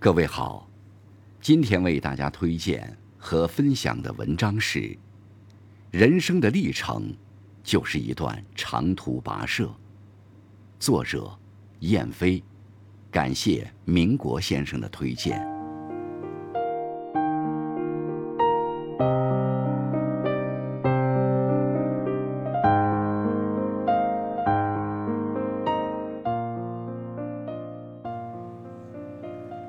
各位好，今天为大家推荐和分享的文章是《人生的历程就是一段长途跋涉》，作者燕飞，感谢民国先生的推荐。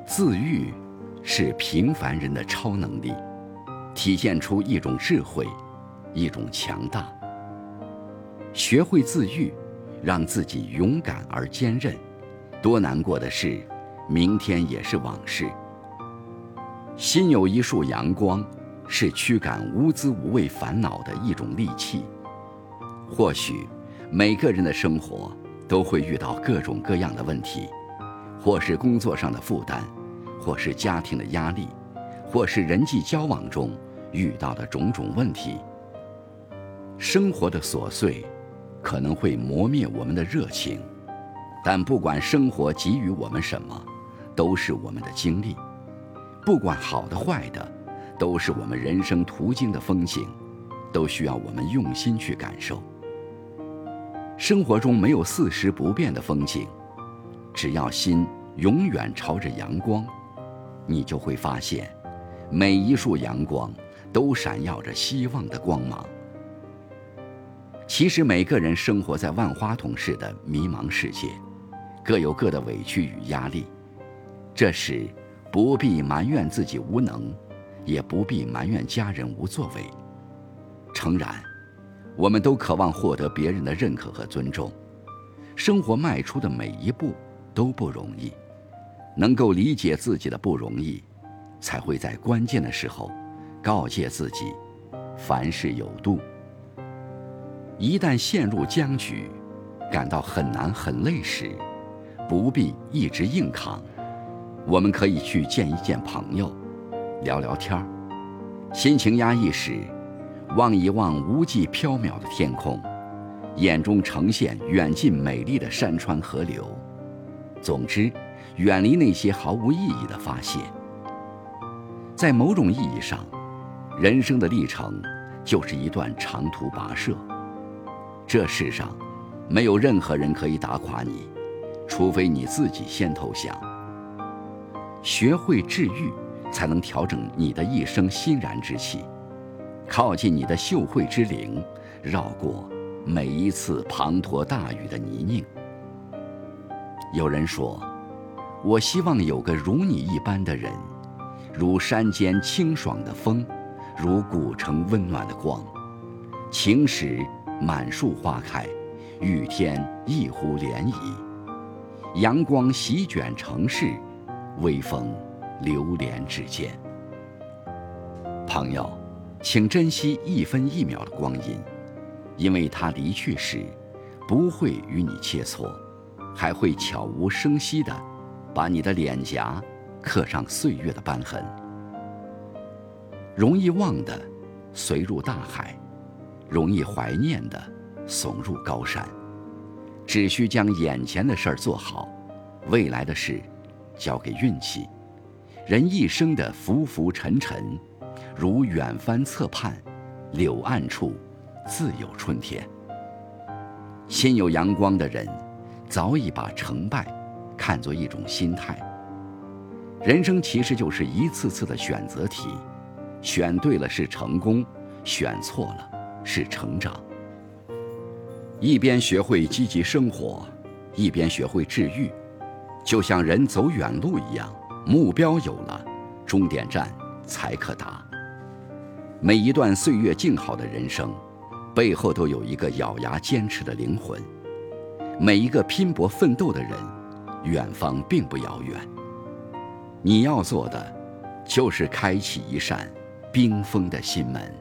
自愈是平凡人的超能力，体现出一种智慧，一种强大。学会自愈，让自己勇敢而坚韧。多难过的事，明天也是往事。心有一束阳光，是驱赶无滋无味烦恼的一种利器。或许每个人的生活都会遇到各种各样的问题，或是工作上的负担。或是家庭的压力，或是人际交往中遇到的种种问题。生活的琐碎可能会磨灭我们的热情，但不管生活给予我们什么，都是我们的经历。不管好的坏的，都是我们人生途经的风景，都需要我们用心去感受。生活中没有四时不变的风景，只要心永远朝着阳光。你就会发现，每一束阳光都闪耀着希望的光芒。其实每个人生活在万花筒似的迷茫世界，各有各的委屈与压力。这时，不必埋怨自己无能，也不必埋怨家人无作为。诚然，我们都渴望获得别人的认可和尊重，生活迈出的每一步都不容易。能够理解自己的不容易，才会在关键的时候告诫自己：凡事有度。一旦陷入僵局，感到很难很累时，不必一直硬扛。我们可以去见一见朋友，聊聊天儿。心情压抑时，望一望无际缥缈的天空，眼中呈现远近美丽的山川河流。总之。远离那些毫无意义的发泄。在某种意义上，人生的历程就是一段长途跋涉。这世上，没有任何人可以打垮你，除非你自己先投降。学会治愈，才能调整你的一生欣然之气，靠近你的秀慧之灵，绕过每一次滂沱大雨的泥泞。有人说。我希望有个如你一般的人，如山间清爽的风，如古城温暖的光。晴时满树花开，雨天一湖涟漪。阳光席卷城市，微风流连指尖。朋友，请珍惜一分一秒的光阴，因为他离去时，不会与你切磋，还会悄无声息的。把你的脸颊刻上岁月的斑痕。容易忘的，随入大海；容易怀念的，耸入高山。只需将眼前的事儿做好，未来的事交给运气。人一生的浮浮沉沉，如远帆侧畔，柳岸处，自有春天。心有阳光的人，早已把成败。看作一种心态。人生其实就是一次次的选择题，选对了是成功，选错了是成长。一边学会积极生活，一边学会治愈，就像人走远路一样，目标有了，终点站才可达。每一段岁月静好的人生，背后都有一个咬牙坚持的灵魂。每一个拼搏奋斗的人。远方并不遥远，你要做的，就是开启一扇冰封的心门。